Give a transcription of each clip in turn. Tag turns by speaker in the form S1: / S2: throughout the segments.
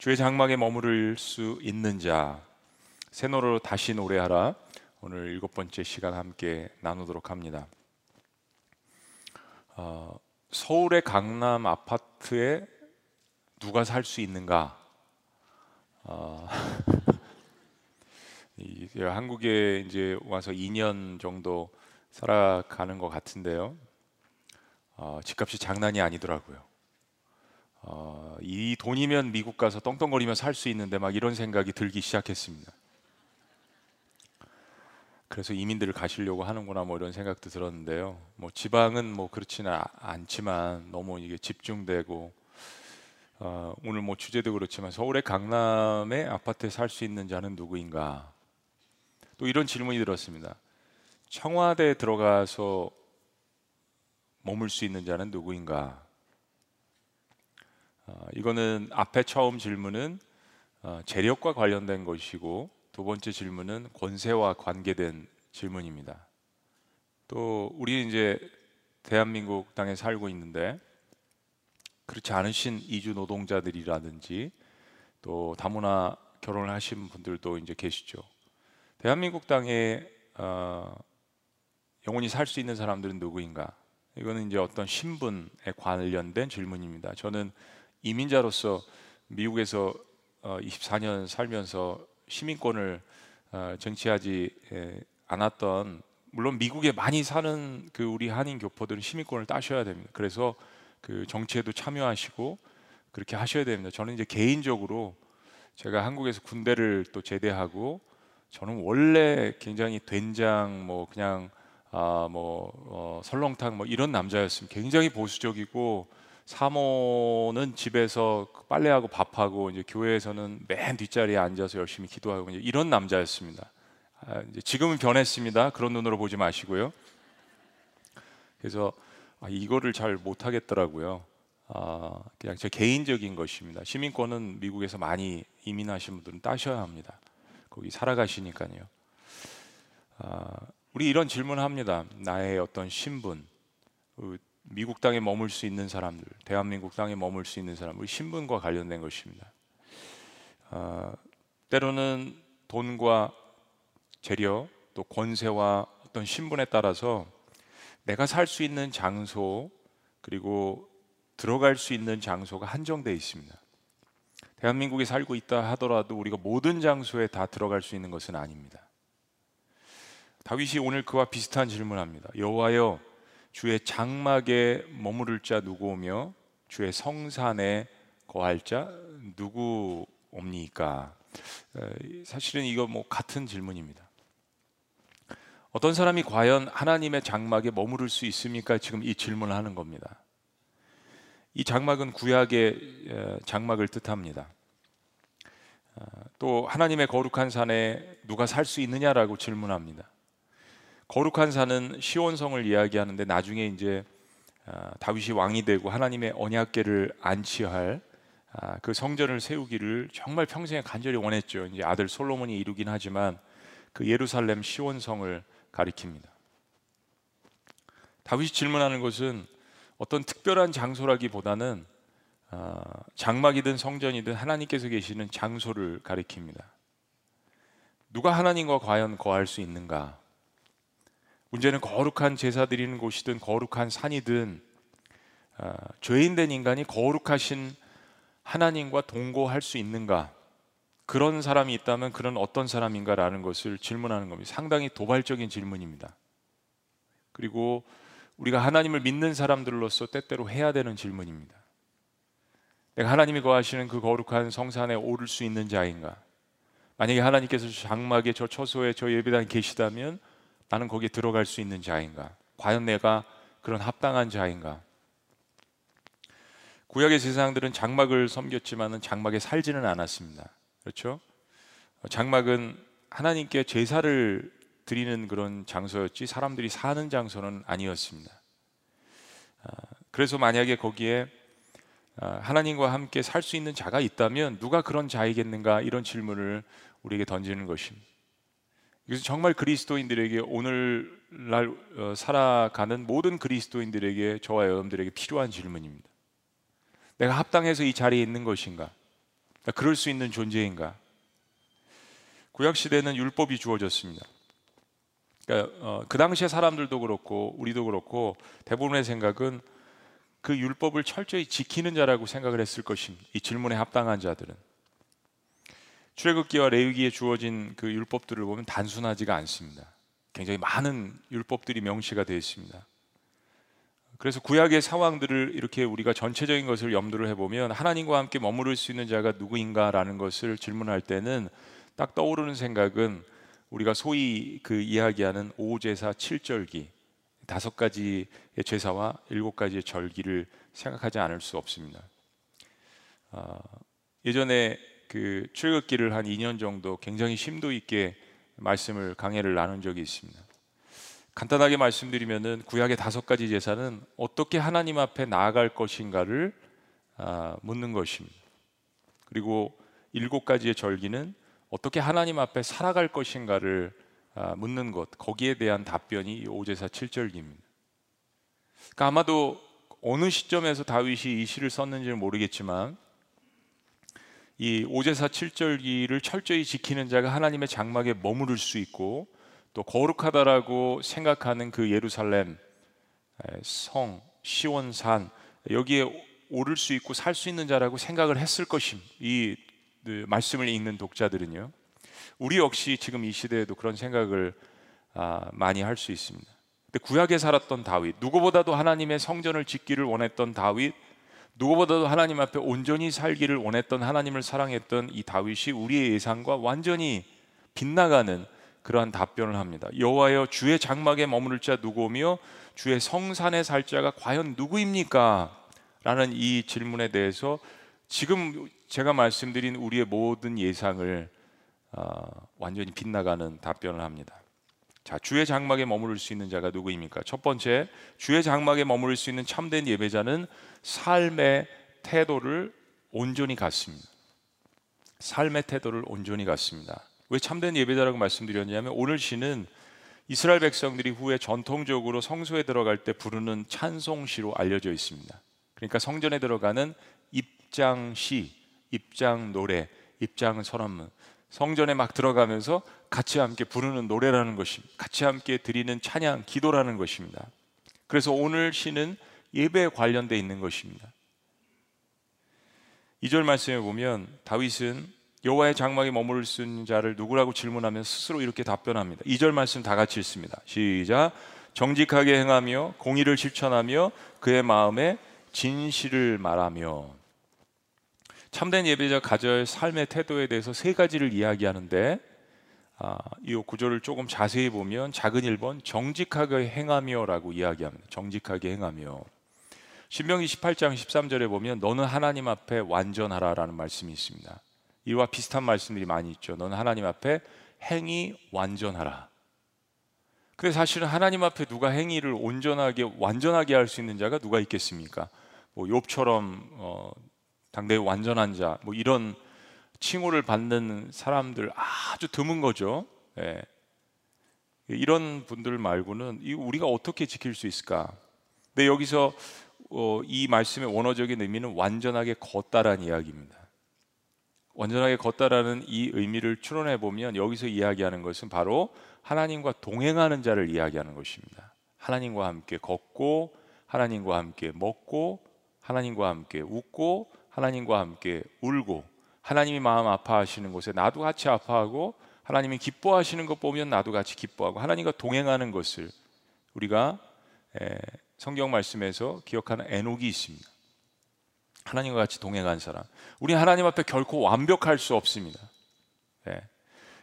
S1: 주의 장막에 머무를 수 있는 자 새노로 다시 노래하라 오늘 일곱 번째 시간 함께 나누도록 합니다. 어, 서울의 강남 아파트에 누가 살 수 있는가? 어, 한국에 이제 와서 2년 정도 살아가는 것 같은데요. 어, 집값이 장난이 아니더라고요. 어, 이 돈이면 미국 가서 떵떵거리며 살 수 있는데 막 이런 생각이 들기 시작했습니다. 그래서 이민들을 가시려고 하는구나 뭐 이런 생각도 들었는데요. 뭐 지방은 뭐 그렇지는 아, 않지만 너무 이게 집중되고 어, 오늘 뭐 주제도 그렇지만 서울의 강남의 아파트에 살 수 있는 자는 누구인가? 또 이런 질문이 들었습니다. 청와대에 들어가서 머물 수 있는 자는 누구인가? 어, 이거는 앞에 처음 질문은 어, 재력과 관련된 것이고 두 번째 질문은 권세와 관계된 질문입니다. 또 우리 이제 대한민국 땅에 살고 있는데 그렇지 않으신 이주 노동자들이라든지 또 다문화 결혼을 하신 분들도 이제 계시죠. 대한민국 땅에 어, 영원히 살 수 있는 사람들은 누구인가? 이거는 이제 어떤 신분에 관련된 질문입니다. 저는 이민자로서 미국에서 24년 어, 살면서 시민권을 어, 정치하지 않았던 물론 미국에 많이 사는 그 우리 한인 교포들은 시민권을 따셔야 됩니다. 그래서 그 정치에도 참여하시고 그렇게 하셔야 됩니다. 저는 이제 개인적으로 제가 한국에서 군대를 또 제대하고 저는 원래 굉장히 된장 뭐 그냥 아뭐 어, 설렁탕 뭐 이런 남자였습니다. 굉장히 보수적이고 사모는 집에서 빨래하고 밥하고 이제 교회에서는 맨 뒷자리에 앉아서 열심히 기도하고 이런 남자였습니다. 아, 지금은 변했습니다. 그런 눈으로 보지 마시고요. 그래서 아, 이거를 잘 못하겠더라고요. 아, 그냥 제 개인적인 것입니다. 시민권은 미국에서 많이 이민하신 분들은 따셔야 합니다. 거기 살아가시니까요. 아, 우리 이런 질문합니다. 나의 어떤 신분, 그 미국 땅에 머물 수 있는 사람들, 대한민국 땅에 머물 수 있는 사람, 우리 신분과 관련된 것입니다. 아, 때로는 돈과 재력, 또 권세와 어떤 신분에 따라서 내가 살 수 있는 장소 그리고 들어갈 수 있는 장소가 한정되어 있습니다. 대한민국에 살고 있다 하더라도 우리가 모든 장소에 다 들어갈 수 있는 것은 아닙니다. 다윗이 오늘 그와 비슷한 질문합니다. 여호와여 주의 장막에 머무를 자 누구 오며 주의 성산에 거할 자 누구 옵니까? 사실은 이거 뭐 같은 질문입니다. 어떤 사람이 과연 하나님의 장막에 머무를 수 있습니까? 지금 이 질문을 하는 겁니다. 이 장막은 구약의 장막을 뜻합니다. 아, 또 하나님의 거룩한 산에 누가 살 수 있느냐라고 질문합니다. 거룩한 산은 시온성을 이야기하는데 나중에 이제 아, 다윗이 왕이 되고 하나님의 언약궤를 안치할 아, 그 성전을 세우기를 정말 평생에 간절히 원했죠. 이제 아들 솔로몬이 이루긴 하지만 그 예루살렘 시온성을 가리킵니다. 다윗이 질문하는 것은 어떤 특별한 장소라기보다는 아, 장막이든 성전이든 하나님께서 계시는 장소를 가리킵니다. 누가 하나님과 과연 거할 수 있는가? 문제는 거룩한 제사 드리는 곳이든 거룩한 산이든 아, 죄인된 인간이 거룩하신 하나님과 동거할 수 있는가? 그런 사람이 있다면 그런 어떤 사람인가라는 것을 질문하는 겁니다. 상당히 도발적인 질문입니다. 그리고 우리가 하나님을 믿는 사람들로서 때때로 해야 되는 질문입니다. 내가 하나님이 거하시는 그 거룩한 성산에 오를 수 있는 자인가? 만약에 하나님께서 장막에 저 처소에 저 예배당에 계시다면 나는 거기에 들어갈 수 있는 자인가? 과연 내가 그런 합당한 자인가? 구약의 세상들은 장막을 섬겼지만은 장막에 살지는 않았습니다. 그렇죠? 장막은 하나님께 제사를 드리는 그런 장소였지 사람들이 사는 장소는 아니었습니다. 아, 그래서 만약에 거기에 아, 하나님과 함께 살 수 있는 자가 있다면 누가 그런 자이겠는가 이런 질문을 우리에게 던지는 것입니다. 이것은 정말 그리스도인들에게 오늘날 어, 살아가는 모든 그리스도인들에게 저와 여러분들에게 필요한 질문입니다. 내가 합당해서 이 자리에 있는 것인가? 그럴 수 있는 존재인가? 구약 시대는 율법이 주어졌습니다. 그러니까 어, 그 당시에 사람들도 그렇고 우리도 그렇고 대부분의 생각은 그 율법을 철저히 지키는 자라고 생각을 했을 것입니다. 이 질문에 합당한 자들은 출애굽기와 레위기에 주어진 그 율법들을 보면 단순하지가 않습니다. 굉장히 많은 율법들이 명시가 되어 있습니다. 그래서 구약의 상황들을 이렇게 우리가 전체적인 것을 염두를 해보면 하나님과 함께 머무를 수 있는 자가 누구인가라는 것을 질문할 때는 딱 떠오르는 생각은 우리가 소위 그 이야기하는 오제사 7절기 다섯 가지의 제사와 일곱 가지의 절기를 생각하지 않을 수 없습니다. 어, 예전에 그 출애굽기를 한 2년 정도 굉장히 심도 있게 말씀을 강해를 나눈 적이 있습니다. 간단하게 말씀드리면은 구약의 다섯 가지 제사는 어떻게 하나님 앞에 나아갈 것인가를 아, 묻는 것입니다. 그리고 일곱 가지의 절기는 어떻게 하나님 앞에 살아갈 것인가를 아, 묻는 것 거기에 대한 답변이 오제사 7절기입니다. 그러니까 아마도 어느 시점에서 다윗이 이 시를 썼는지는 모르겠지만 이 오제사 7절기를 철저히 지키는 자가 하나님의 장막에 머무를 수 있고 또 거룩하다라고 생각하는 그 예루살렘 성 시온산 여기에 오를 수 있고 살 수 있는 자라고 생각을 했을 것임. 이그 말씀을 읽는 독자들은요. 우리 역시 지금 이 시대에도 그런 생각을 아, 많이 할 수 있습니다. 근데 구약에 살았던 다윗, 누구보다도 하나님의 성전을 짓기를 원했던 다윗, 누구보다도 하나님 앞에 온전히 살기를 원했던 하나님을 사랑했던 이 다윗이 우리의 예상과 완전히 빗나가는 그러한 답변을 합니다. 여호와여 주의 장막에 머무를 자 누구며 주의 성산에 살 자가 과연 누구입니까? 라는 이 질문에 대해서 지금 제가 말씀드린 우리의 모든 예상을 어, 완전히 빗나가는 답변을 합니다. 자, 주의 장막에 머무를 수 있는 자가 누구입니까? 첫 번째, 주의 장막에 머무를 수 있는 참된 예배자는 삶의 태도를 온전히 갖습니다. 삶의 태도를 온전히 갖습니다. 왜 참된 예배자라고 말씀드렸냐면 오늘 시는 이스라엘 백성들이 후에 전통적으로 성소에 들어갈 때 부르는 찬송시로 알려져 있습니다. 그러니까 성전에 들어가는 입장시, 입장 노래, 입장 선언문. 성전에 막 들어가면서 같이 함께 부르는 노래라는 것입니다. 같이 함께 드리는 찬양, 기도라는 것입니다. 그래서 오늘 시는 예배에 관련돼 있는 것입니다. 2절 말씀에 보면 다윗은 여호와의 장막에 머무를 수 있는 자를 누구라고 질문하면 스스로 이렇게 답변합니다. 2절 말씀 다 같이 읽습니다. 시작. 정직하게 행하며 공의를 실천하며 그의 마음에 진실을 말하며 참된 예배자 가져야 삶의 태도에 대해서 세 가지를 이야기하는데 아, 이 구절을 조금 자세히 보면 작은 1번 정직하게 행하며라고 이야기합니다. 정직하게 행하며 신명기 18장 13절에 보면 너는 하나님 앞에 완전하라라는 말씀이 있습니다. 이와 비슷한 말씀들이 많이 있죠. 너는 하나님 앞에 행위 완전하라. 근데 사실은 하나님 앞에 누가 행위를 온전하게 완전하게 할 수 있는 자가 누가 있겠습니까? 뭐 욥처럼 어, 당대의 완전한 자, 뭐 이런 칭호를 받는 사람들 아주 드문 거죠. 예. 이런 분들 말고는 우리가 어떻게 지킬 수 있을까? 근데 여기서 어, 이 말씀의 원어적인 의미는 완전하게 걷다라는 이야기입니다. 완전하게 걷다라는 이 의미를 추론해 보면 여기서 이야기하는 것은 바로 하나님과 동행하는 자를 이야기하는 것입니다. 하나님과 함께 걷고 하나님과 함께 먹고 하나님과 함께 웃고 하나님과 함께 울고 하나님이 마음 아파하시는 곳에 나도 같이 아파하고 하나님이 기뻐하시는 것 보면 나도 같이 기뻐하고 하나님과 동행하는 것을 우리가 성경 말씀에서 기억하는 애녹이 있습니다. 하나님과 같이 동행한 사람. 우리 하나님 앞에 결코 완벽할 수 없습니다. 네.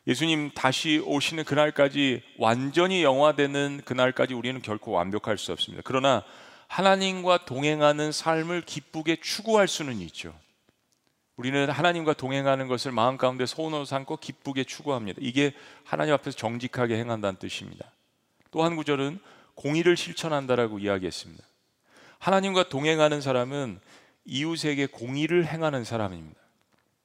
S1: 예수님 다시 오시는 그날까지 완전히 영화되는 그날까지 우리는 결코 완벽할 수 없습니다. 그러나 하나님과 동행하는 삶을 기쁘게 추구할 수는 있죠. 우리는 하나님과 동행하는 것을 마음 가운데 소원으로 삼고 기쁘게 추구합니다. 이게 하나님 앞에서 정직하게 행한다는 뜻입니다. 또 한 구절은 공의를 실천한다라고 이야기했습니다. 하나님과 동행하는 사람은 이웃에게 공의를 행하는 사람입니다.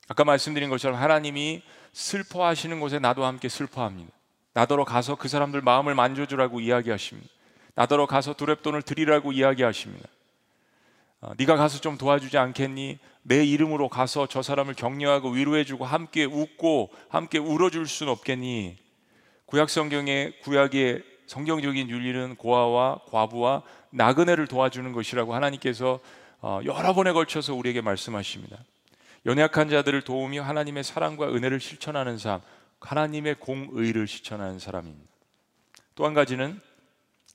S1: 아까 말씀드린 것처럼 하나님이 슬퍼하시는 곳에 나도 함께 슬퍼합니다. 나더러 가서 그 사람들 마음을 만져주라고 이야기하십니다. 나더러 가서 두랩돈을 드리라고 이야기하십니다. 어, 네가 가서 좀 도와주지 않겠니? 내 이름으로 가서 저 사람을 격려하고 위로해주고 함께 웃고 함께 울어줄 순 없겠니? 구약 성경의 구약의 성경적인 윤리는 고아와 과부와 나그네를 도와주는 것이라고 하나님께서 어, 여러 번에 걸쳐서 우리에게 말씀하십니다. 연약한 자들을 도우며 하나님의 사랑과 은혜를 실천하는 삶, 하나님의 공의를 실천하는 사람입니다. 또 한 가지는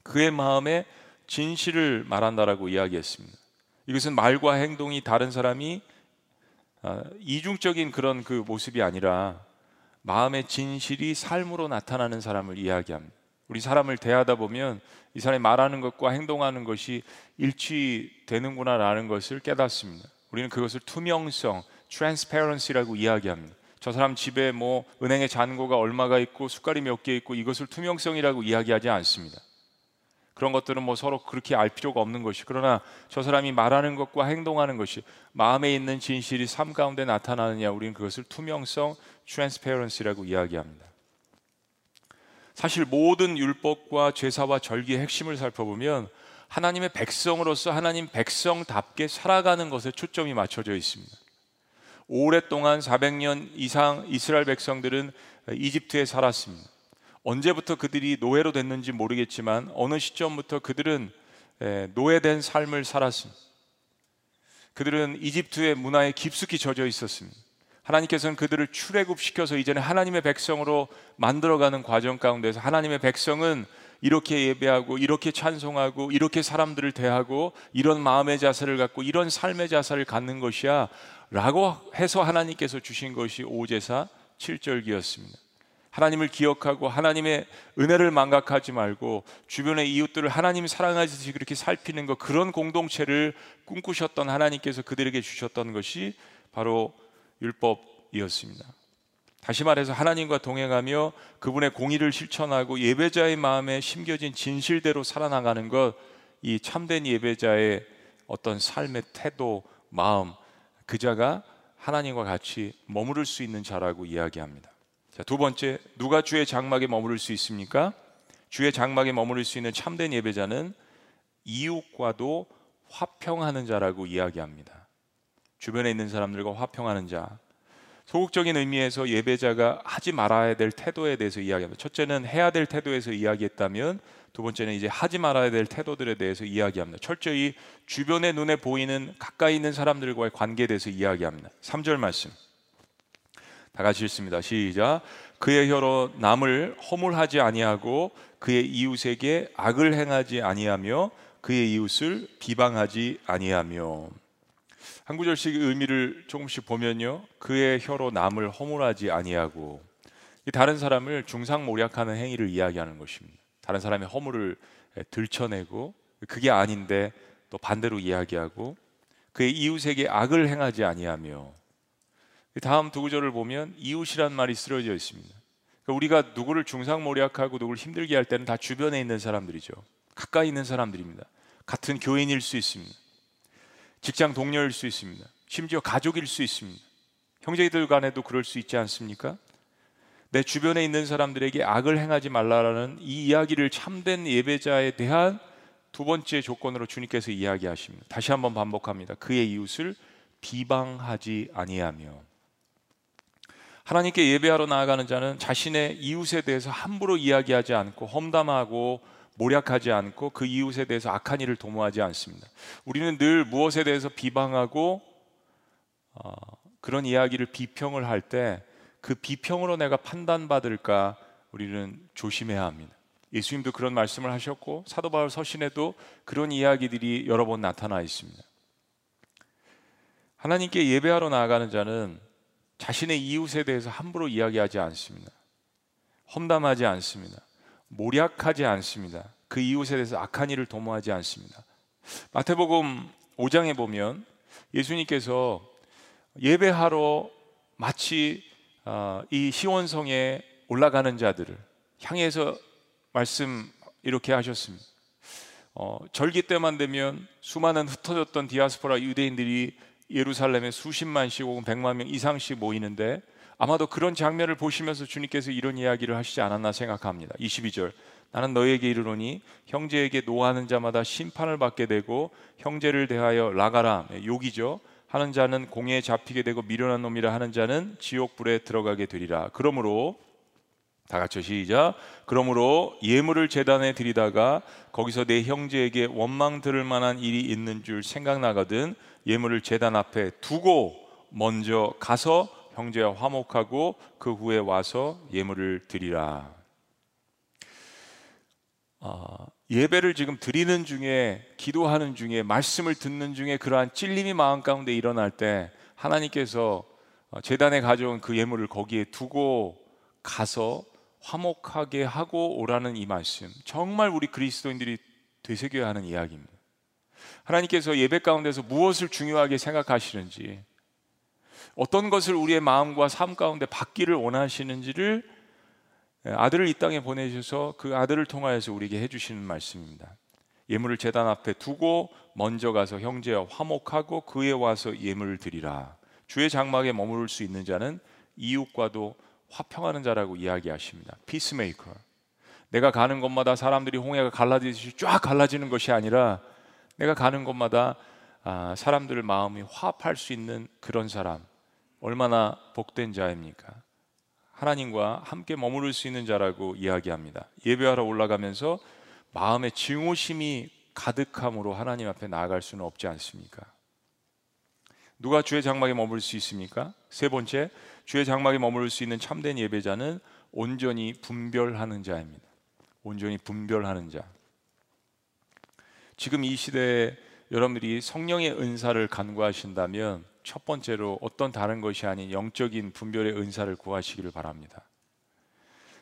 S1: 그의 마음에 진실을 말한다라고 이야기했습니다. 이것은 말과 행동이 다른 사람이 아, 이중적인 그런 그 모습이 아니라 마음의 진실이 삶으로 나타나는 사람을 이야기합니다. 우리 사람을 대하다 보면 이 사람이 말하는 것과 행동하는 것이 일치되는구나라는 것을 깨닫습니다. 우리는 그것을 투명성, transparency라고 이야기합니다. 저 사람 집에 뭐 은행에 잔고가 얼마가 있고 숟갈이 몇 개 있고 이것을 투명성이라고 이야기하지 않습니다. 그런 것들은 뭐 서로 그렇게 알 필요가 없는 것이 그러나 저 사람이 말하는 것과 행동하는 것이 마음에 있는 진실이 삶 가운데 나타나느냐 우리는 그것을 투명성, transparency라고 이야기합니다. 사실 모든 율법과 제사와 절기의 핵심을 살펴보면 하나님의 백성으로서 하나님 백성답게 살아가는 것에 초점이 맞춰져 있습니다. 오랫동안 400년 이상 이스라엘 백성들은 이집트에 살았습니다. 언제부터 그들이 노예로 됐는지 모르겠지만 어느 시점부터 그들은 노예된 삶을 살았습니다. 그들은 이집트의 문화에 깊숙이 젖어 있었습니다. 하나님께서는 그들을 출애굽시켜서 이제는 하나님의 백성으로 만들어가는 과정 가운데서 하나님의 백성은 이렇게 예배하고 이렇게 찬송하고 이렇게 사람들을 대하고 이런 마음의 자세를 갖고 이런 삶의 자세를 갖는 것이야 라고 해서 하나님께서 주신 것이 오제사 7절기였습니다. 하나님을 기억하고 하나님의 은혜를 망각하지 말고 주변의 이웃들을 하나님이 사랑하듯이 그렇게 살피는 것 그런 공동체를 꿈꾸셨던 하나님께서 그들에게 주셨던 것이 바로 율법이었습니다. 다시 말해서 하나님과 동행하며 그분의 공의를 실천하고 예배자의 마음에 심겨진 진실대로 살아나가는 것 이 참된 예배자의 어떤 삶의 태도, 마음 그 자가 하나님과 같이 머무를 수 있는 자라고 이야기합니다. 자, 두 번째, 누가 주의 장막에 머무를 수 있습니까? 주의 장막에 머무를 수 있는 참된 예배자는 이웃과도 화평하는 자라고 이야기합니다. 주변에 있는 사람들과 화평하는 자. 소극적인 의미에서 예배자가 하지 말아야 될 태도에 대해서 이야기합니다. 첫째는 해야 될 태도에서 이야기했다면 두 번째는 이제 하지 말아야 될 태도들에 대해서 이야기합니다. 철저히 주변의 눈에 보이는 가까이 있는 사람들과의 관계에 대해서 이야기합니다. 3절 말씀. 다 같이 읽습니다. 시작. 그의 혀로 남을 허물하지 아니하고 그의 이웃에게 악을 행하지 아니하며 그의 이웃을 비방하지 아니하며 한 구절씩 의미를 조금씩 보면요. 그의 혀로 남을 허물하지 아니하고 다른 사람을 중상모략하는 행위를 이야기하는 것입니다. 다른 사람의 허물을 들춰내고 그게 아닌데 또 반대로 이야기하고 그의 이웃에게 악을 행하지 아니하며 다음 두 구절을 보면 이웃이란 말이 쓰러져 있습니다. 그러니까 우리가 누구를 중상모략하고 누구를 힘들게 할 때는 다 주변에 있는 사람들이죠. 가까이 있는 사람들입니다. 같은 교인일 수 있습니다. 직장 동료일 수 있습니다. 심지어 가족일 수 있습니다. 형제들 간에도 그럴 수 있지 않습니까? 내 주변에 있는 사람들에게 악을 행하지 말라라는 이 이야기를 참된 예배자에 대한 두 번째 조건으로 주님께서 이야기하십니다. 다시 한번 반복합니다. 그의 이웃을 비방하지 아니하며 하나님께 예배하러 나아가는 자는 자신의 이웃에 대해서 함부로 이야기하지 않고 험담하고 모략하지 않고 그 이웃에 대해서 악한 일을 도모하지 않습니다. 우리는 늘 무엇에 대해서 비방하고 어, 그런 이야기를 비평을 할 때 그 비평으로 내가 판단받을까 우리는 조심해야 합니다. 예수님도 그런 말씀을 하셨고 사도 바울 서신에도 그런 이야기들이 여러 번 나타나 있습니다. 하나님께 예배하러 나아가는 자는 자신의 이웃에 대해서 함부로 이야기하지 않습니다. 험담하지 않습니다. 모략하지 않습니다. 그 이웃에 대해서 악한 일을 도모하지 않습니다. 마태복음 5장에 보면 예수님께서 예배하러 마치 어, 이 시원성에 올라가는 자들을 향해서 말씀 이렇게 하셨습니다. 어, 절기 때만 되면 수많은 흩어졌던 디아스포라 유대인들이 예루살렘에 수십만씩 혹은 백만 명 이상씩 모이는데 아마도 그런 장면을 보시면서 주님께서 이런 이야기를 하시지 않았나 생각합니다. 22절 나는 너에게 이르노니 형제에게 노하는 자마다 심판을 받게 되고 형제를 대하여 라가라 욕이죠 하는 자는 공에 잡히게 되고 미련한 놈이라 하는 자는 지옥 불에 들어가게 되리라. 그러므로 다 같이 시작. 그러므로 예물을 재단에 드리다가 거기서 내 형제에게 원망 들을 만한 일이 있는 줄 생각나거든 예물을 재단 앞에 두고 먼저 가서 형제와 화목하고 그 후에 와서 예물을 드리라. 아, 예배를 지금 드리는 중에 기도하는 중에 말씀을 듣는 중에 그러한 찔림이 마음 가운데 일어날 때 하나님께서 재단에 가져온 그 예물을 거기에 두고 가서 화목하게 하고 오라는 이 말씀 정말 우리 그리스도인들이 되새겨야 하는 이야기입니다. 하나님께서 예배 가운데서 무엇을 중요하게 생각하시는지 어떤 것을 우리의 마음과 삶 가운데 받기를 원하시는지를 예, 아들을 이 땅에 보내셔서 그 아들을 통하여서 우리에게 해주시는 말씀입니다. 예물을 제단 앞에 두고 먼저 가서 형제와 화목하고 그에 와서 예물을 드리라. 주의 장막에 머무를 수 있는 자는 이웃과도 화평하는 자라고 이야기하십니다. peacemaker. 내가 가는 곳마다 사람들이 홍해가 갈라지듯이 쫙 갈라지는 것이 아니라 내가 가는 곳마다 아, 사람들 마음이 화합할 수 있는 그런 사람 얼마나 복된 자입니까? 하나님과 함께 머무를 수 있는 자라고 이야기합니다. 예배하러 올라가면서 마음의 증오심이 가득함으로 하나님 앞에 나아갈 수는 없지 않습니까? 누가 주의 장막에 머물 수 있습니까? 세 번째, 주의 장막에 머무를 수 있는 참된 예배자는 온전히 분별하는 자입니다. 온전히 분별하는 자. 지금 이 시대에 여러분들이 성령의 은사를 간구하신다면 첫 번째로 어떤 다른 것이 아닌 영적인 분별의 은사를 구하시기를 바랍니다.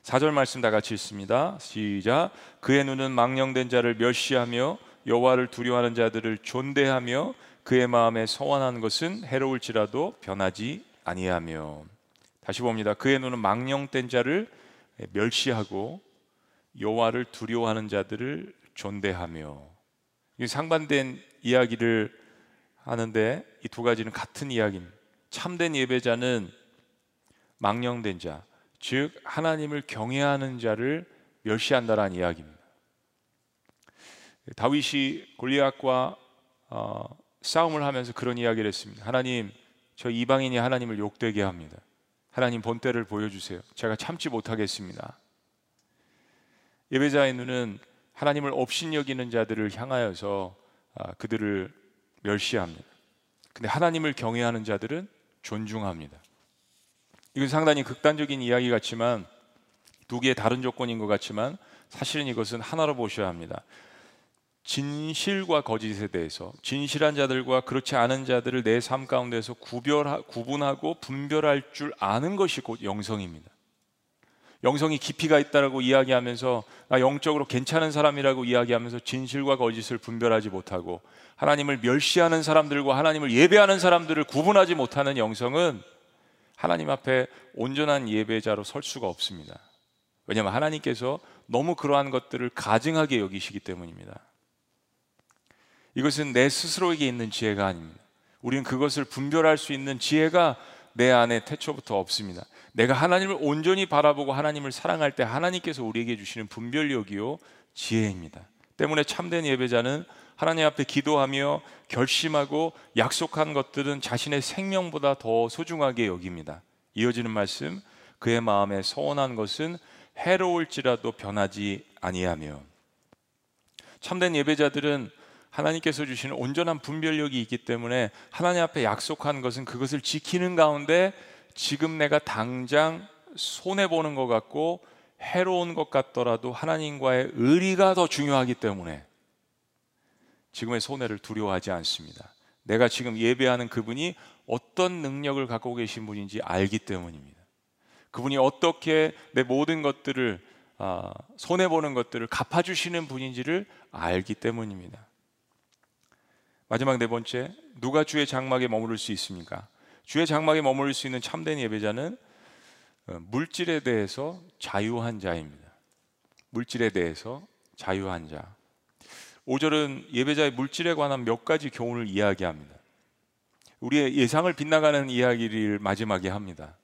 S1: 4절 말씀 다 같이 읽습니다. 시작. 그의 눈은 망령된 자를 멸시하며 여호와를 두려워하는 자들을 존대하며 그의 마음에 서원한 것은 해로울지라도 변하지 아니하며 다시 봅니다. 그의 눈은 망령된 자를 멸시하고 여호와를 두려워하는 자들을 존대하며 상반된 이야기를 하는데 이 두 가지는 같은 이야기입니다. 참된 예배자는 망령된 자, 즉 하나님을 경외하는 자를 멸시한다라는 이야기입니다. 다윗이 골리앗과 어, 싸움을 하면서 그런 이야기를 했습니다. 하나님, 저 이방인이 하나님을 욕되게 합니다. 하나님 본때를 보여주세요. 제가 참지 못하겠습니다. 예배자의 눈은 하나님을 업신여기는 자들을 향하여서 아, 그들을 멸시합니다. 근데 하나님을 경외하는 자들은 존중합니다. 이건 상당히 극단적인 이야기 같지만 두 개의 다른 조건인 것 같지만 사실은 이것은 하나로 보셔야 합니다. 진실과 거짓에 대해서 진실한 자들과 그렇지 않은 자들을 내 삶 가운데서 구별 구분하고 분별할 줄 아는 것이 곧 영성입니다. 영성이 깊이가 있다라고 이야기하면서 나 영적으로 괜찮은 사람이라고 이야기하면서 진실과 거짓을 분별하지 못하고 하나님을 멸시하는 사람들과 하나님을 예배하는 사람들을 구분하지 못하는 영성은 하나님 앞에 온전한 예배자로 설 수가 없습니다. 왜냐하면 하나님께서 너무 그러한 것들을 가증하게 여기시기 때문입니다. 이것은 내 스스로에게 있는 지혜가 아닙니다. 우리는 그것을 분별할 수 있는 지혜가 내 안에 태초부터 없습니다. 내가 하나님을 온전히 바라보고 하나님을 사랑할 때 하나님께서 우리에게 주시는 분별력이요 지혜입니다. 때문에 참된 예배자는 하나님 앞에 기도하며 결심하고 약속한 것들은 자신의 생명보다 더 소중하게 여깁니다. 이어지는 말씀 그의 마음에 서원한 것은 해로울지라도 변하지 아니하며 참된 예배자들은 하나님께서 주시는 온전한 분별력이 있기 때문에 하나님 앞에 약속한 것은 그것을 지키는 가운데 지금 내가 당장 손해 보는 것 같고 해로운 것 같더라도 하나님과의 의리가 더 중요하기 때문에 지금의 손해를 두려워하지 않습니다. 내가 지금 예배하는 그분이 어떤 능력을 갖고 계신 분인지 알기 때문입니다. 그분이 어떻게 내 모든 것들을 아, 손해 보는 것들을 갚아주시는 분인지를 알기 때문입니다. 마지막 네 번째, 누가 주의 장막에 머무를 수 있습니까? 주의 장막에 머무를 수 있는 참된 예배자는 어, 물질에 대해서 자유한 자입니다. 물질에 대해서 자유한 자. 5절은 예배자의 물질에 관한 몇 가지 교훈을 이야기합니다. 우리의 예상을 빗나가는 이야기를 마지막에 합니다.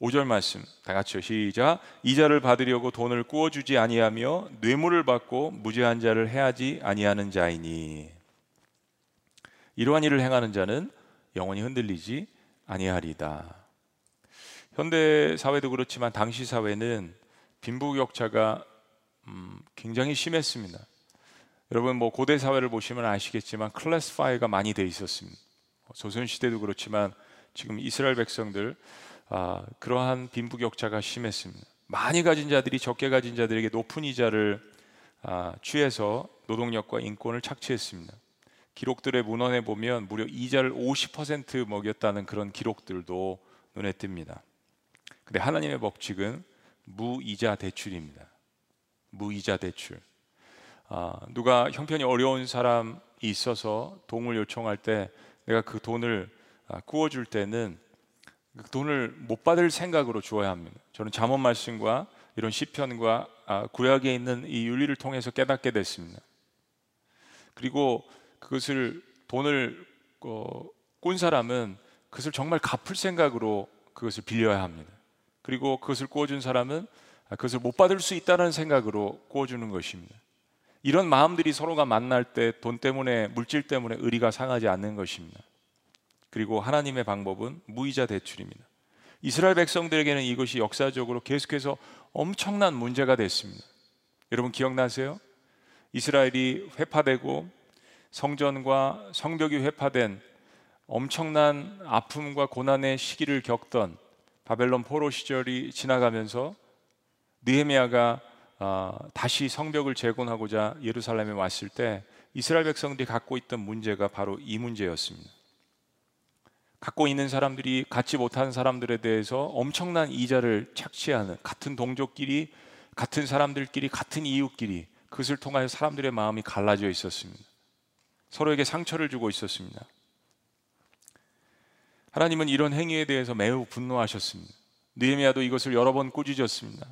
S1: 5절 말씀 다 같이요 시작 이자를 받으려고 돈을 꾸어 주지 아니하며 뇌물을 받고 무죄한 자를 해하지 아니하는 자이니 이러한 일을 행하는 자는 영원히 흔들리지 아니하리다 현대 사회도 그렇지만 당시 사회는 빈부격차가 음, 굉장히 심했습니다 여러분 뭐 고대 사회를 보시면 아시겠지만 클래스 파이가 많이 돼 있었습니다 조선 시대도 그렇지만 지금 이스라엘 백성들 아, 그러한 빈부격차가 심했습니다. 많이 가진 자들이 적게 가진 자들에게 높은 이자를 아, 취해서 노동력과 인권을 착취했습니다. 기록들의 문헌에 보면 무려 이자를 50% 먹였다는 그런 기록들도 눈에 띕니다. 근데 하나님의 법칙은 무이자 대출입니다. 무이자 대출. 아, 누가 형편이 어려운 사람이 있어서 도움을 요청할 때 내가 그 돈을 아, 구워줄 때는 그 돈을 못 받을 생각으로 주어야 합니다. 저는 잠언 말씀과 이런 시편과 아, 구약에 있는 이 윤리를 통해서 깨닫게 됐습니다. 그리고 그것을 돈을 어, 꾼 사람은 그것을 정말 갚을 생각으로 그것을 빌려야 합니다. 그리고 그것을 꾸어준 사람은 그것을 못 받을 수 있다는 생각으로 꾸어주는 것입니다. 이런 마음들이 서로가 만날 때 돈 때문에 물질 때문에 의리가 상하지 않는 것입니다. 그리고 하나님의 방법은 무이자 대출입니다. 이스라엘 백성들에게는 이것이 역사적으로 계속해서 엄청난 문제가 됐습니다. 여러분 기억나세요? 이스라엘이 회파되고 성전과 성벽이 회파된 엄청난 아픔과 고난의 시기를 겪던 바벨론 포로 시절이 지나가면서 느헤미야가 어, 다시 성벽을 재건하고자 예루살렘에 왔을 때 이스라엘 백성들이 갖고 있던 문제가 바로 이 문제였습니다. 갖고 있는 사람들이 갖지 못한 사람들에 대해서 엄청난 이자를 착취하는 같은 동족끼리 같은 사람들끼리 같은 이웃끼리 그것을 통하여 사람들의 마음이 갈라져 있었습니다. 서로에게 상처를 주고 있었습니다. 하나님은 이런 행위에 대해서 매우 분노하셨습니다. 느헤미야도 이것을 여러 번 꾸짖었습니다.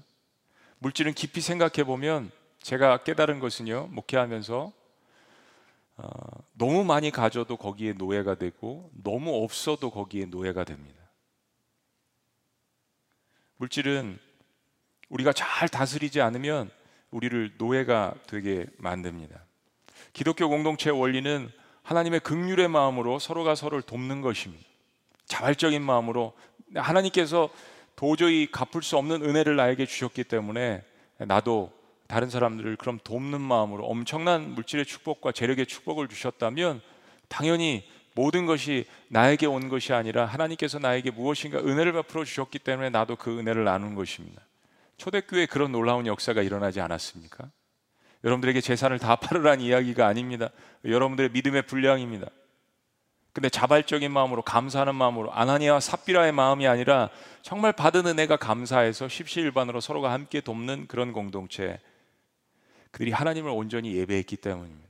S1: 물질은 깊이 생각해 보면 제가 깨달은 것은요 목회하면서 어, 너무 많이 가져도 거기에 노예가 되고 너무 없어도 거기에 노예가 됩니다. 물질은 우리가 잘 다스리지 않으면 우리를 노예가 되게 만듭니다. 기독교 공동체 원리는 하나님의 극률의 마음으로 서로가 서로를 돕는 것입니다. 자발적인 마음으로 하나님께서 도저히 갚을 수 없는 은혜를 나에게 주셨기 때문에 나도 다른 사람들을 그럼 돕는 마음으로 엄청난 물질의 축복과 재력의 축복을 주셨다면 당연히 모든 것이 나에게 온 것이 아니라 하나님께서 나에게 무엇인가 은혜를 베풀어 주셨기 때문에 나도 그 은혜를 나눈 것입니다. 초대교회에 그런 놀라운 역사가 일어나지 않았습니까? 여러분들에게 재산을 다 팔으란 이야기가 아닙니다. 여러분들의 믿음의 분량입니다. 근데 자발적인 마음으로 감사하는 마음으로 아나니아와 삽비라의 마음이 아니라 정말 받은 은혜가 감사해서 십시일반으로 서로가 함께 돕는 그런 공동체 그들이 하나님을 온전히 예배했기 때문입니다.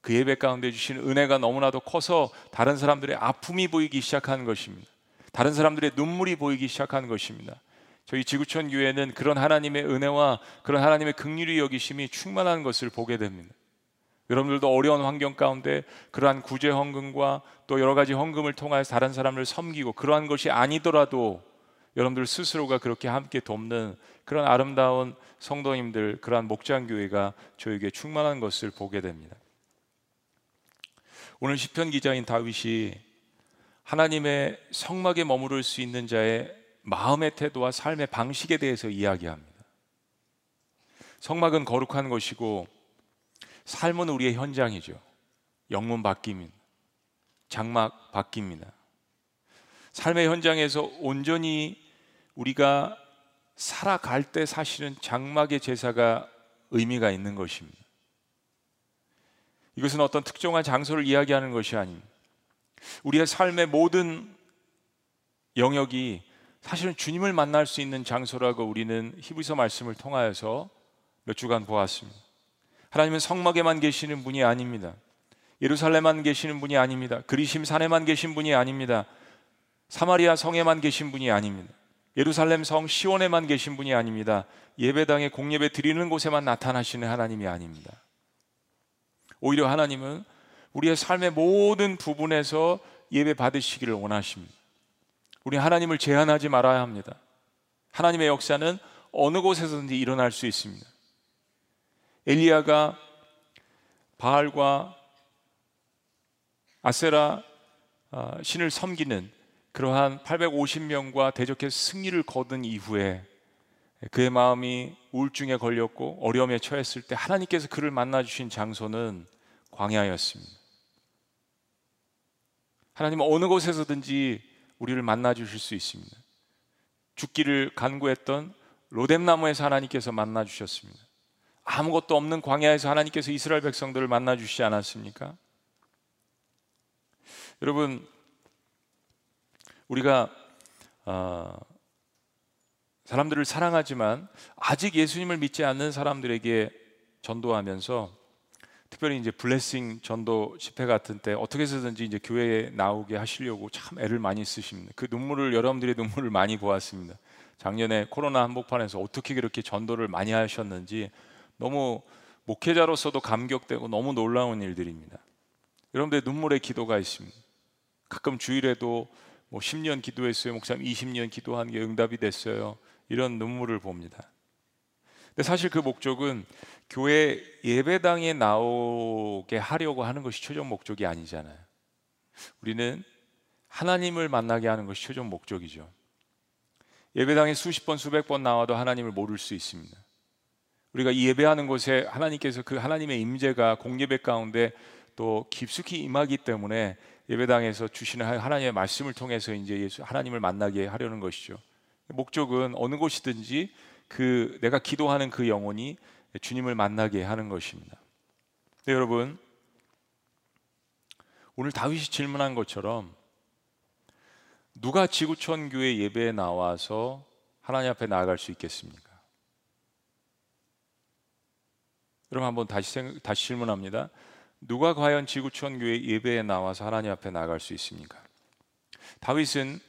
S1: 그 예배 가운데 주신 은혜가 너무나도 커서 다른 사람들의 아픔이 보이기 시작한 것입니다. 다른 사람들의 눈물이 보이기 시작한 것입니다. 저희 지구촌 교회는 그런 하나님의 은혜와 그런 하나님의 극률이 여기심이 충만한 것을 보게 됩니다. 여러분들도 어려운 환경 가운데 그러한 구제 헌금과 또 여러 가지 헌금을 통하여 다른 사람을 섬기고 그러한 것이 아니더라도 여러분들 스스로가 그렇게 함께 돕는 그런 아름다운 성도님들 그러한 목장 교회가 저에게 충만한 것을 보게 됩니다. 오늘 시편 기자인 다윗이 하나님의 성막에 머무를 수 있는 자의 마음의 태도와 삶의 방식에 대해서 이야기합니다. 성막은 거룩한 것이고 삶은 우리의 현장이죠. 영문 바뀝니다. 장막 바뀝니다. 삶의 현장에서 온전히 우리가 살아갈 때 사실은 장막의 제사가 의미가 있는 것입니다. 이것은 어떤 특정한 장소를 이야기하는 것이 아닙니다. 우리의 삶의 모든 영역이 사실은 주님을 만날 수 있는 장소라고 우리는 히브리서 말씀을 통하여서 몇 주간 보았습니다. 하나님은 성막에만 계시는 분이 아닙니다. 예루살렘만 계시는 분이 아닙니다. 그리심 산에만 계신 분이 아닙니다. 사마리아 성에만 계신 분이 아닙니다. 예루살렘 성 시온에만 계신 분이 아닙니다. 예배당에 공예배 드리는 곳에만 나타나시는 하나님이 아닙니다. 오히려 하나님은 우리의 삶의 모든 부분에서 예배 받으시기를 원하십니다. 우리 하나님을 제한하지 말아야 합니다. 하나님의 역사는 어느 곳에서든지 일어날 수 있습니다. 엘리야가 바알과 아세라 아, 신을 섬기는 그러한 850명과 대적해서 승리를 거둔 이후에 그의 마음이 우울증에 걸렸고 어려움에 처했을 때 하나님께서 그를 만나 주신 장소는 광야였습니다. 하나님은 어느 곳에서든지 우리를 만나 주실 수 있습니다. 죽기를 간구했던 로뎀나무에서 하나님께서 만나 주셨습니다. 아무것도 없는 광야에서 하나님께서 이스라엘 백성들을 만나 주시지 않았습니까? 여러분 우리가 어, 사람들을 사랑하지만 아직 예수님을 믿지 않는 사람들에게 전도하면서 특별히 이제 블레싱 전도 집회 같은 때 어떻게 해서든지 이제 교회에 나오게 하시려고 참 애를 많이 쓰십니다. 그 눈물을 여러분들의 눈물을 많이 보았습니다. 작년에 코로나 한복판에서 어떻게 그렇게 전도를 많이 하셨는지 너무 목회자로서도 감격되고 너무 놀라운 일들입니다. 여러분들의 눈물의 기도가 있습니다. 가끔 주일에도 뭐 10년 기도했어요. 목사님 20년 기도한 게 응답이 됐어요. 이런 눈물을 봅니다. 근데 사실 그 목적은 교회 예배당에 나오게 하려고 하는 것이 최종 목적이 아니잖아요. 우리는 하나님을 만나게 하는 것이 최종 목적이죠. 예배당에 수십 번, 수백 번 나와도 하나님을 모를 수 있습니다. 우리가 예배하는 곳에 하나님께서 그 하나님의 임재가 공예배 가운데 또 깊숙이 임하기 때문에 예배당에서 주시는 하나님의 말씀을 통해서 이제 예수 하나님을 만나게 하려는 것이죠. 목적은 어느 곳이든지 그 내가 기도하는 그 영혼이 주님을 만나게 하는 것입니다. 네, 여러분 오늘 다윗이 질문한 것처럼 누가 지구촌 교회 예배에 나와서 하나님 앞에 나아갈 수 있겠습니까? 여러분 한번 다시 생, 다시 질문합니다. 누가 과연 지구촌 교회 예배에 나와서 하나님 앞에 나갈 수 있습니까? 다윗은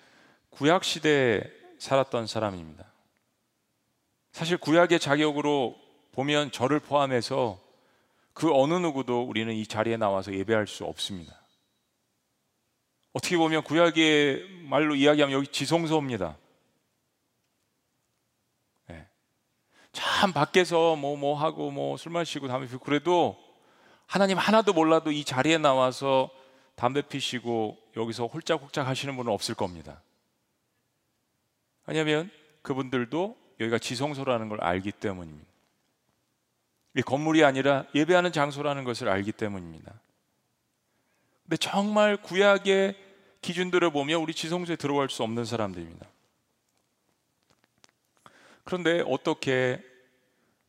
S1: 구약 시대에 살았던 사람입니다. 사실 구약의 자격으로 보면 저를 포함해서 그 어느 누구도 우리는 이 자리에 나와서 예배할 수 없습니다. 어떻게 보면 구약의 말로 이야기하면 여기 지성소입니다. 네. 참 밖에서 뭐뭐 뭐 하고 뭐 술 마시고 담배 피고 그래도 하나님 하나도 몰라도 이 자리에 나와서 담배 피시고 여기서 홀짝홀짝 하시는 분은 없을 겁니다. 왜냐하면 그분들도 여기가 지성소라는 걸 알기 때문입니다. 이 건물이 아니라 예배하는 장소라는 것을 알기 때문입니다. 근데 정말 구약의 기준들을 보면 우리 지성소에 들어갈 수 없는 사람들입니다. 그런데 어떻게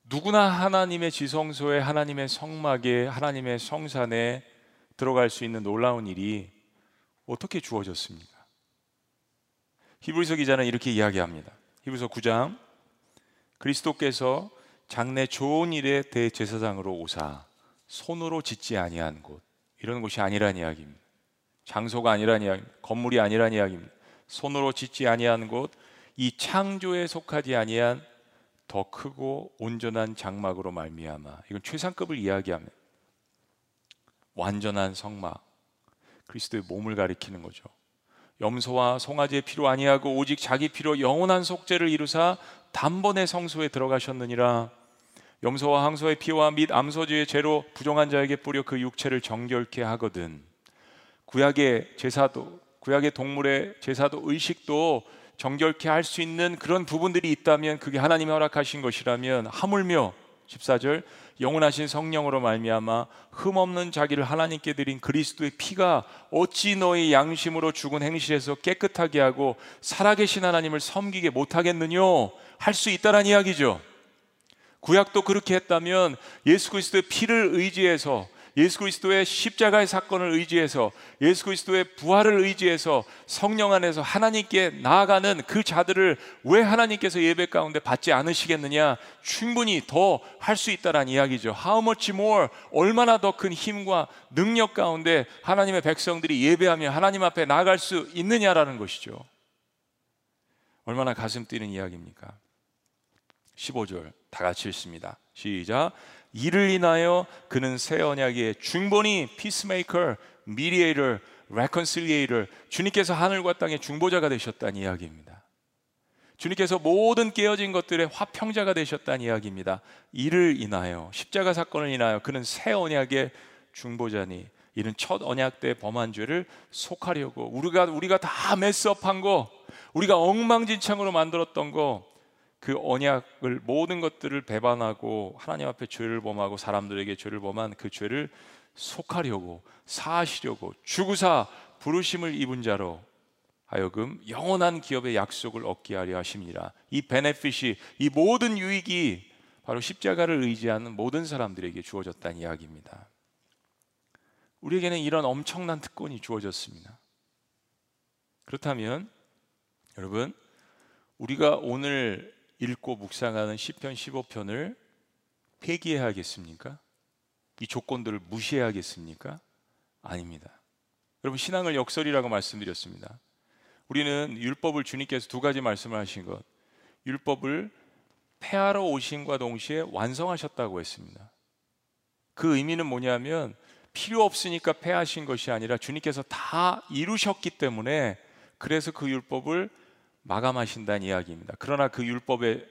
S1: 누구나 하나님의 지성소에 하나님의 성막에 하나님의 성산에 들어갈 수 있는 놀라운 일이 어떻게 주어졌습니까? 히브리서 기자는 이렇게 이야기합니다. 히브리서 9장 그리스도께서 장래 좋은 일의 대제사장으로 오사 손으로 짓지 아니한 곳 이런 곳이 아니란 이야기입니다. 장소가 아니란 이야기입니다. 건물이 아니란 이야기입니다. 손으로 짓지 아니한 곳 이 창조에 속하지 아니한 더 크고 온전한 장막으로 말미암아 이건 최상급을 이야기합니다. 완전한 성막 그리스도의 몸을 가리키는 거죠. 염소와 송아지의 피로 아니하고 오직 자기 피로 영원한 속죄를 이루사 단번에 성소에 들어가셨느니라. 염소와 항소의 피와 및 암소지의 죄로 부정한 자에게 뿌려 그 육체를 정결케 하거든. 구약의 제사도 구약의 동물의 제사도 의식도 정결케 할 수 있는 그런 부분들이 있다면 그게 하나님이 허락하신 것이라면 하물며 14절 영원하신 성령으로 말미암아 흠 없는 자기를 하나님께 드린 그리스도의 피가 어찌 너희 양심으로 죽은 행실에서 깨끗하게 하고 살아계신 하나님을 섬기게 못하겠느뇨 할 수 있다란 이야기죠. 구약도 그렇게 했다면 예수 그리스도의 피를 의지해서 예수 그리스도의 십자가의 사건을 의지해서 예수 그리스도의 부활을 의지해서 성령 안에서 하나님께 나아가는 그 자들을 왜 하나님께서 예배 가운데 받지 않으시겠느냐? 충분히 더 할 수 있다란 이야기죠. How much more? 얼마나 더 큰 힘과 능력 가운데 하나님의 백성들이 예배하며 하나님 앞에 나아갈 수 있느냐라는 것이죠. 얼마나 가슴 뛰는 이야기입니까? 15절 다 같이 읽습니다. 시작. 이를 인하여 그는 새 언약의 중보니 peacemaker, mediator, reconciliator 주님께서 하늘과 땅의 중보자가 되셨다는 이야기입니다. 주님께서 모든 깨어진 것들의 화평자가 되셨다는 이야기입니다. 이를 인하여 십자가 사건을 인하여 그는 새 언약의 중보자니 이는 첫 언약 때 범한 죄를 속하려고 우리가 우리가 다 mess up한 거 우리가 엉망진창으로 만들었던 거 그 언약을 모든 것들을 배반하고 하나님 앞에 죄를 범하고 사람들에게 죄를 범한 그 죄를 속하려고 사하시려고 주구사 부르심을 입은 자로 하여금 영원한 기업의 약속을 얻게 하려 하십니다. 이 베네핏이 이 모든 유익이 바로 십자가를 의지하는 모든 사람들에게 주어졌다는 이야기입니다. 우리에게는 이런 엄청난 특권이 주어졌습니다. 그렇다면 여러분 우리가 오늘 읽고 묵상하는 시편 15편을 폐기해야겠습니까? 이 조건들을 무시해야겠습니까? 아닙니다. 여러분 신앙을 역설이라고 말씀드렸습니다. 우리는 율법을 주님께서 두 가지 말씀을 하신 것. 율법을 폐하러 오신과 동시에 완성하셨다고 했습니다. 그 의미는 뭐냐면 필요 없으니까 폐하신 것이 아니라 주님께서 다 이루셨기 때문에 그래서 그 율법을 마감하신다는 이야기입니다. 그러나 그 율법의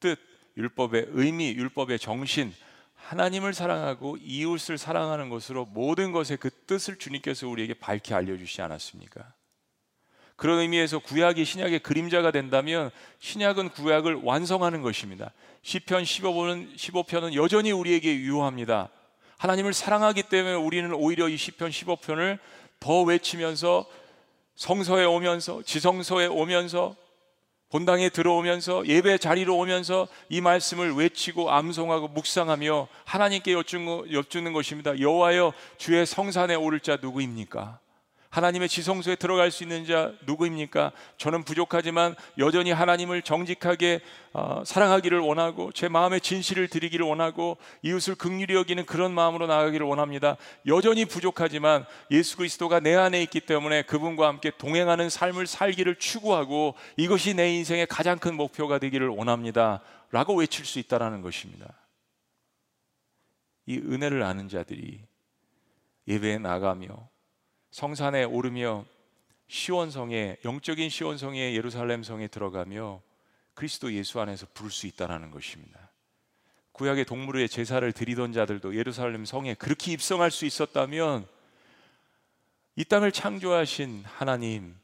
S1: 뜻, 율법의 의미, 율법의 정신, 하나님을 사랑하고 이웃을 사랑하는 것으로 모든 것의 그 뜻을 주님께서 우리에게 밝히 알려주시지 않았습니까? 그런 의미에서 구약이 신약의 그림자가 된다면 신약은 구약을 완성하는 것입니다. 시편 15편은 15편은 여전히 우리에게 유효합니다. 하나님을 사랑하기 때문에 우리는 오히려 이 시편 15편을 더 외치면서 성서에 오면서 지성소에 오면서 본당에 들어오면서 예배 자리로 오면서 이 말씀을 외치고 암송하고 묵상하며 하나님께 여쭙는 것입니다. 여호와여 주의 성산에 오를 자 누구입니까? 하나님의 지성소에 들어갈 수 있는 자 누구입니까? 저는 부족하지만 여전히 하나님을 정직하게 어, 사랑하기를 원하고 제 마음의 진실을 드리기를 원하고 이웃을 극률히 여기는 그런 마음으로 나가기를 원합니다. 여전히 부족하지만 예수 그리스도가 내 안에 있기 때문에 그분과 함께 동행하는 삶을 살기를 추구하고 이것이 내 인생의 가장 큰 목표가 되기를 원합니다. 라고 외칠 수 있다라는 것입니다. 이 은혜를 아는 자들이 예배에 나가며 성산에 오르며 시원성에 영적인 시원성의 예루살렘 성에 들어가며 그리스도 예수 안에서 부를 수 있다라는 것입니다. 구약의 동물의 제사를 드리던 자들도 예루살렘 성에 그렇게 입성할 수 있었다면 이 땅을 창조하신 하나님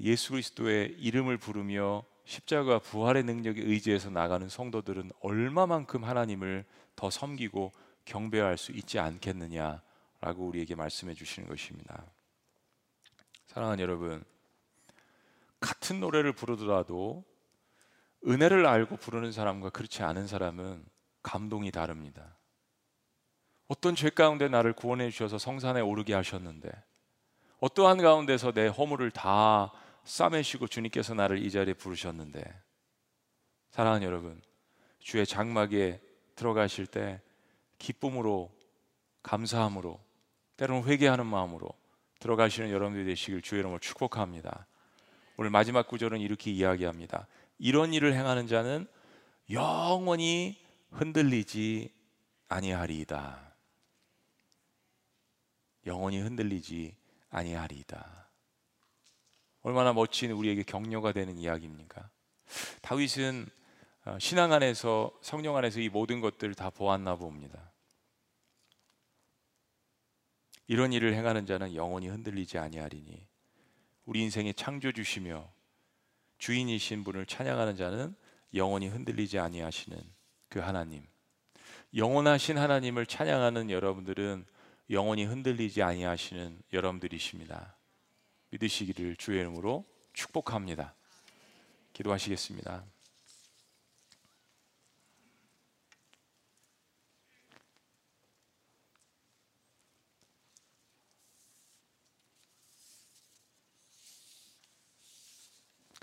S1: 예수 그리스도의 이름을 부르며 십자가 부활의 능력에 의지해서 나가는 성도들은 얼마만큼 하나님을 더 섬기고 경배할 수 있지 않겠느냐 라고 우리에게 말씀해 주시는 것입니다. 사랑하는 여러분, 같은 노래를 부르더라도 은혜를 알고 부르는 사람과 그렇지 않은 사람은 감동이 다릅니다. 어떤 죄 가운데 나를 구원해 주셔서 성산에 오르게 하셨는데 어떠한 가운데서 내 허물을 다 싸매시고 주님께서 나를 이 자리에 부르셨는데 사랑하는 여러분 주의 장막에 들어가실 때 기쁨으로 감사함으로 때로는 회개하는 마음으로 들어가시는 여러분들이 되시길 주의 이름으로 축복합니다. 오늘 마지막 구절은 이렇게 이야기합니다. 이런 일을 행하는 자는 영원히 흔들리지 아니하리이다. 영원히 흔들리지 아니하리이다. 얼마나 멋진 우리에게 격려가 되는 이야기입니까? 다윗은 어, 신앙 안에서 성령 안에서 이 모든 것들을 다 보았나 봅니다. 이런 일을 행하는 자는 영원히 흔들리지 아니하리니 우리 인생의 창조주시며 주인이신 분을 찬양하는 자는 영원히 흔들리지 아니하시는 그 하나님 영원하신 하나님을 찬양하는 여러분들은 영원히 흔들리지 아니하시는 여러분들이십니다. 믿으시기를 주의 이름으로 축복합니다. 기도하시겠습니다.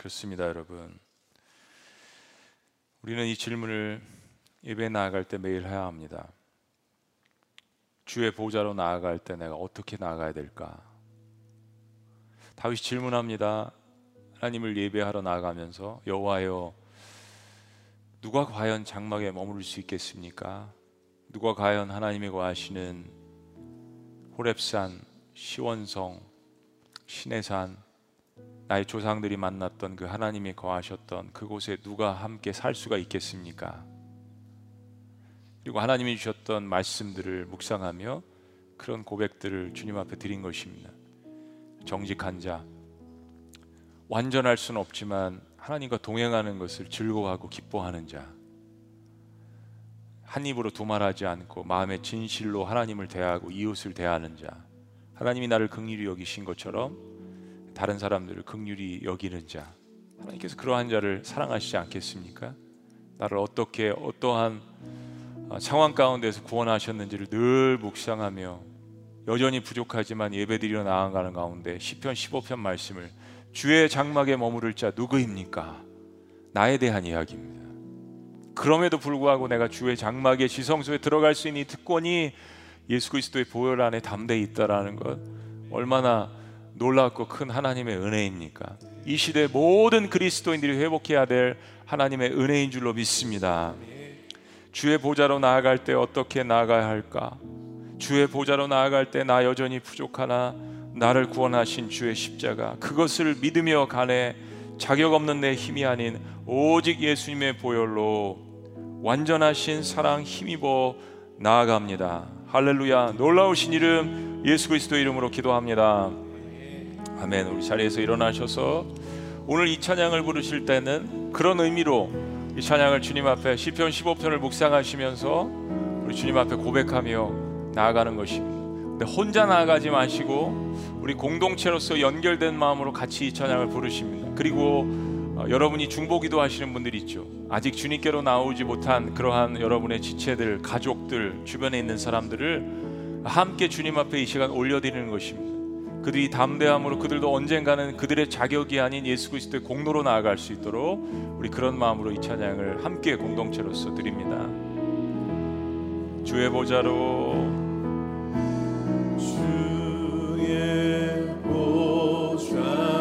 S1: 그렇습니다, 여러분. 우리는 이 질문을 예배 나아갈 때 매일 해야 합니다. 주의 보좌로 나아갈 때 내가 어떻게 나아가야 될까? 다윗이 질문합니다. 하나님을 예배하러 나아가면서 여호와여 누가 과연 장막에 머무를 수 있겠습니까? 누가 과연 하나님이 거하시는 호렙산, 시원성, 신해산 나의 조상들이 만났던 그 하나님이 거하셨던 그곳에 누가 함께 살 수가 있겠습니까? 그리고 하나님이 주셨던 말씀들을 묵상하며 그런 고백들을 주님 앞에 드린 것입니다. 정직한 자, 완전할 수는 없지만 하나님과 동행하는 것을 즐거워하고 기뻐하는 자, 한 입으로 두말하지 않고 마음의 진실로 하나님을 대하고 이웃을 대하는 자, 하나님이 나를 극률히 여기신 것처럼 다른 사람들을 극률히 여기는 자, 하나님께서 그러한 자를 사랑하시지 않겠습니까? 나를 어떻게 어떠한 어, 상황 가운데서 구원하셨는지를 늘 묵상하며 여전히 부족하지만 예배드리러 나아가는 가운데 시편 15편 말씀을 주의 장막에 머무를 자 누구입니까? 나에 대한 이야기입니다. 그럼에도 불구하고 내가 주의 장막의 지성소에 들어갈 수 있는 이 특권이 예수 그리스도의 보혈 안에 담대해 있다라는 것 얼마나 놀랍고 큰 하나님의 은혜입니까? 이 시대 모든 그리스도인들이 회복해야 될 하나님의 은혜인 줄로 믿습니다. 주의 보좌로 나아갈 때 어떻게 나아가야 할까? 주의 보좌로 나아갈 때 나 여전히 부족하나 나를 구원하신 주의 십자가 그것을 믿으며 가네 자격 없는 내 힘이 아닌 오직 예수님의 보혈로 완전하신 사랑 힘입어 나아갑니다. 할렐루야 놀라우신 이름 예수 그리스도 이름으로 기도합니다. 아멘. 우리 자리에서 일어나셔서 오늘 이 찬양을 부르실 때는 그런 의미로 이 찬양을 주님 앞에 시편 15편을 묵상하시면서 우리 주님 앞에 고백하며 나아가는 것입니다. 근데 혼자 나아가지 마시고 우리 공동체로서 연결된 마음으로 같이 이 찬양을 부르십니다. 그리고 어, 여러분이 중보기도 하시는 분들이 있죠. 아직 주님께로 나오지 못한 그러한 여러분의 지체들, 가족들, 주변에 있는 사람들을 함께 주님 앞에 이 시간 올려드리는 것입니다. 그들이 담대함으로 그들도 언젠가는 그들의 자격이 아닌 예수 그리스도의 공로로 나아갈 수 있도록 우리 그런 마음으로 이 찬양을 함께 공동체로서 드립니다. 주의 보좌로
S2: 주의 보좌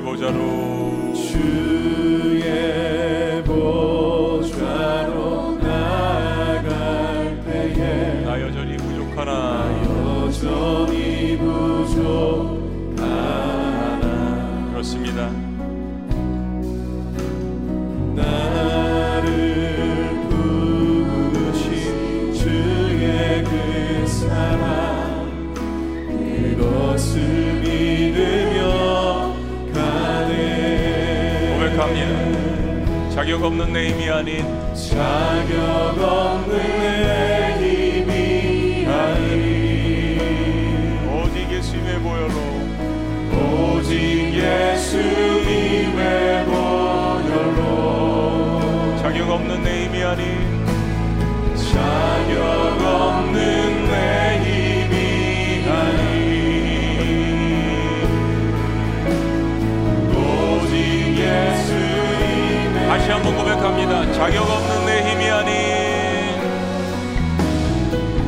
S1: 보좌로.
S2: 주의
S1: 없는 내 힘이 아닌
S2: 자격 없는
S1: 고백합니다. 자격 없는 내 힘이 아닌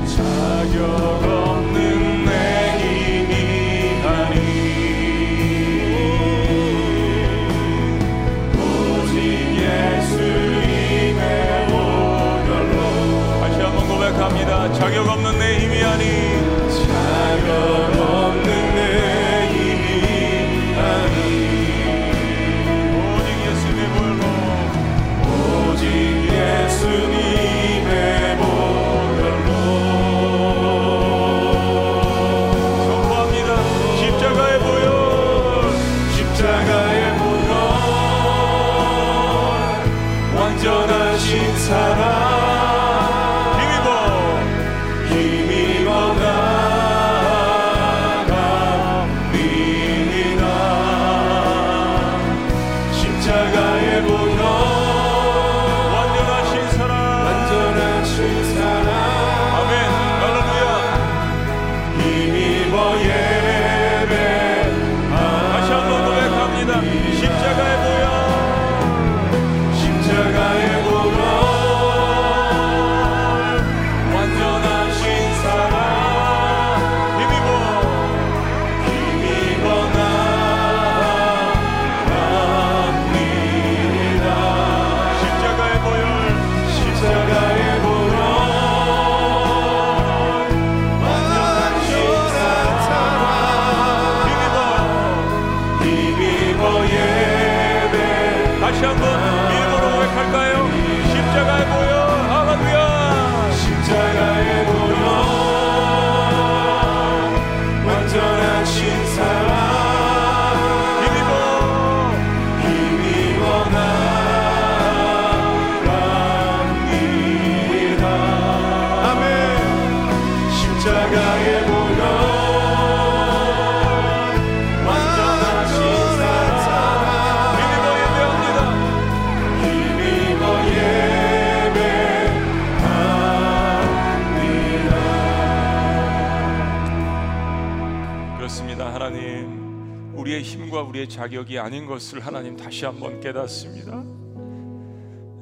S2: 자격 없는 내 힘이 아닌 오직 예수님의 보혈로
S1: 다시 한번 고백합니다. 자격 없는 우리의 힘과 우리의 자격이 아닌 것을 하나님 다시 한번 깨닫습니다.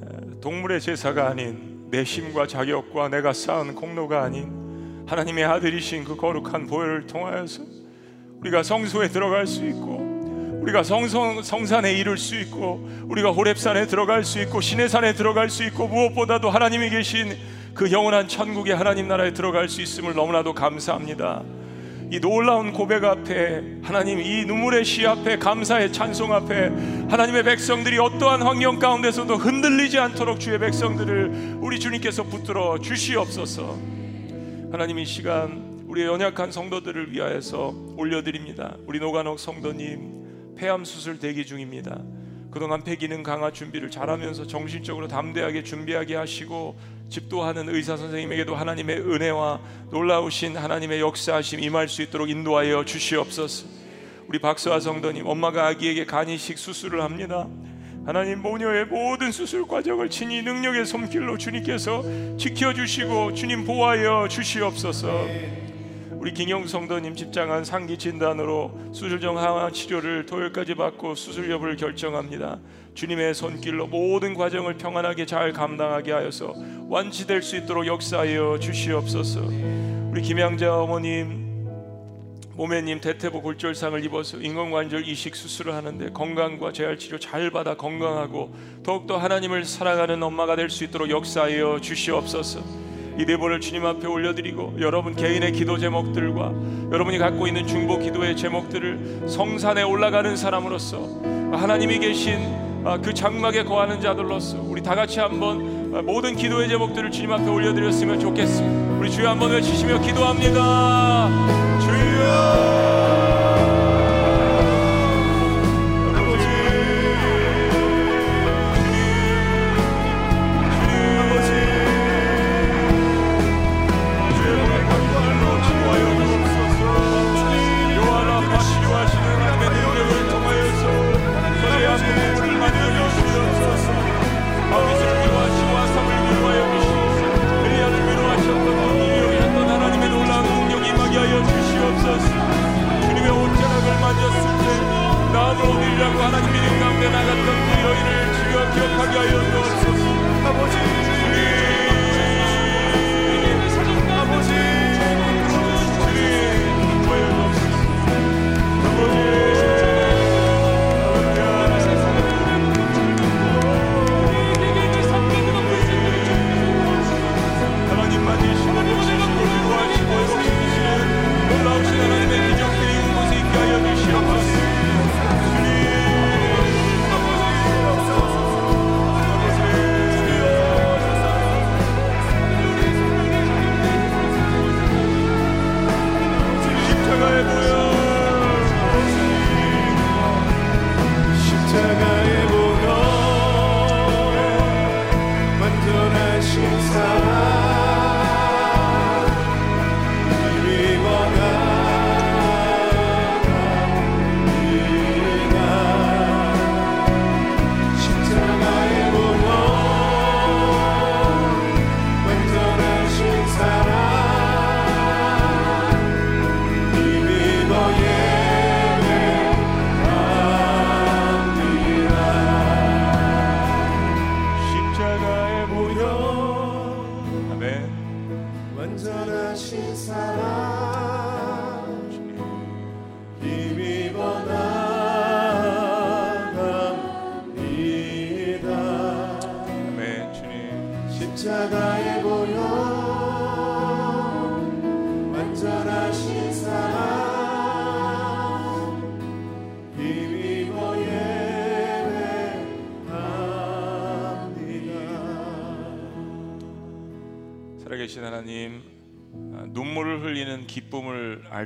S1: 에, 동물의 제사가 아닌 내 힘과 자격과 내가 쌓은 공로가 아닌 하나님의 아들이신 그 거룩한 보혈을 통하여서 우리가 성소에 들어갈 수 있고 우리가 성성, 성산에 이룰 수 있고 우리가 호렙산에 들어갈 수 있고 시내산에 들어갈 수 있고 무엇보다도 하나님이 계신 그 영원한 천국의 하나님 나라에 들어갈 수 있음을 너무나도 감사합니다. 이 놀라운 고백 앞에 하나님 이 눈물의 시 앞에 감사의 찬송 앞에 하나님의 백성들이 어떠한 환경 가운데서도 흔들리지 않도록 주의 백성들을 우리 주님께서 붙들어 주시옵소서. 하나님 이 시간 우리의 연약한 성도들을 위하여서 올려드립니다. 우리 노간옥 성도님 폐암 수술 대기 중입니다. 그동안 폐기능 강화 준비를 잘하면서 정신적으로 담대하게 준비하게 하시고 집도하는 의사 선생님에게도 하나님의 은혜와 놀라우신 하나님의 역사하심 임할 수 있도록 인도하여 주시옵소서. 우리 박수아 성도님 엄마가 아기에게 간이식 수술을 합니다. 하나님 모녀의 모든 수술 과정을 친히 능력의 손길로 주님께서 지켜주시고 주님 보호하여 주시옵소서. 우리 김영 성도님 집장한 상기 진단으로 수술정 항암 치료를 토요일까지 받고 수술 여부를 결정합니다. 주님의 손길로 모든 과정을 평안하게 잘 감당하게 하여서 완치될 수 있도록 역사하여 주시옵소서. 우리 김양자 어머님 모매님 대퇴부 골절상을 입어서 인공관절 이식 수술을 하는데 건강과 재활 치료 잘 받아 건강하고 더욱더 하나님을 사랑하는 엄마가 될 수 있도록 역사하여 주시옵소서. 이 대본을 주님 앞에 올려드리고 여러분 개인의 기도 제목들과 여러분이 갖고 있는 중보 기도의 제목들을 성산에 올라가는 사람으로서 하나님이 계신 아, 그 장막에 거하는 자들로서 우리 다 같이 한번 아, 모든 기도의 제목들을 주님 앞에 올려드렸으면 좋겠습니다. 우리 주여 한번 외치시며 기도합니다. 주여.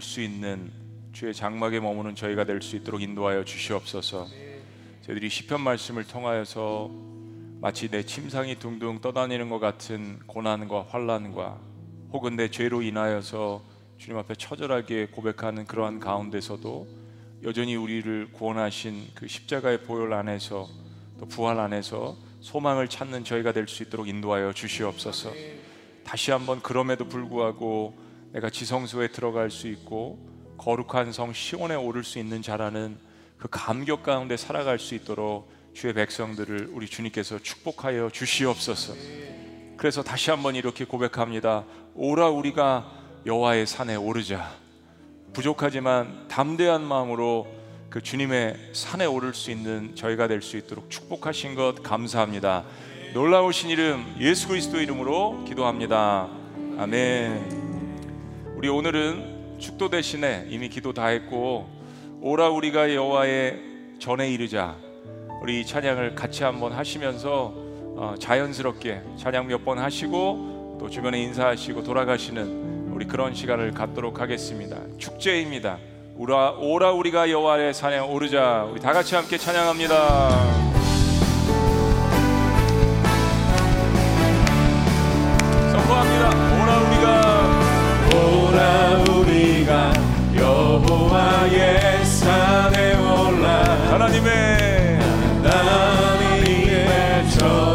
S1: 알수 있는 주의 장막에 머무는 저희가 될 수 있도록 인도하여 주시옵소서. 저희들이 시편 말씀을 통하여서 마치 내 침상이 둥둥 떠다니는 것 같은 고난과 환란과 혹은 내 죄로 인하여서 주님 앞에 처절하게 고백하는 그러한 가운데서도 여전히 우리를 구원하신 그 십자가의 보혈 안에서 또 부활 안에서 소망을 찾는 저희가 될 수 있도록 인도하여 주시옵소서. 다시 한번 그럼에도 불구하고 내가 지성소에 들어갈 수 있고 거룩한 성 시온에 오를 수 있는 자라는 그 감격 가운데 살아갈 수 있도록 주의 백성들을 우리 주님께서 축복하여 주시옵소서. 그래서 다시 한번 이렇게 고백합니다. 오라 우리가 여호와의 산에 오르자. 부족하지만 담대한 마음으로 그 주님의 산에 오를 수 있는 저희가 될 수 있도록 축복하신 것 감사합니다. 놀라우신 이름 예수 그리스도 이름으로 기도합니다. 아멘. 우리 오늘은 축도 대신에 이미 기도 다 했고 오라 우리가 여호와의 전에 이르자 우리 이 찬양을 같이 한번 하시면서 어, 자연스럽게 찬양 몇 번 하시고 또 주변에 인사하시고 돌아가시는 우리 그런 시간을 갖도록 하겠습니다. 축제입니다. 오라, 우리가 여호와의 산에 오르자 우리 다 같이 함께 찬양합니다. 우리가
S2: 여호와의 산에 올라
S1: 하나님의
S2: 하나님의 전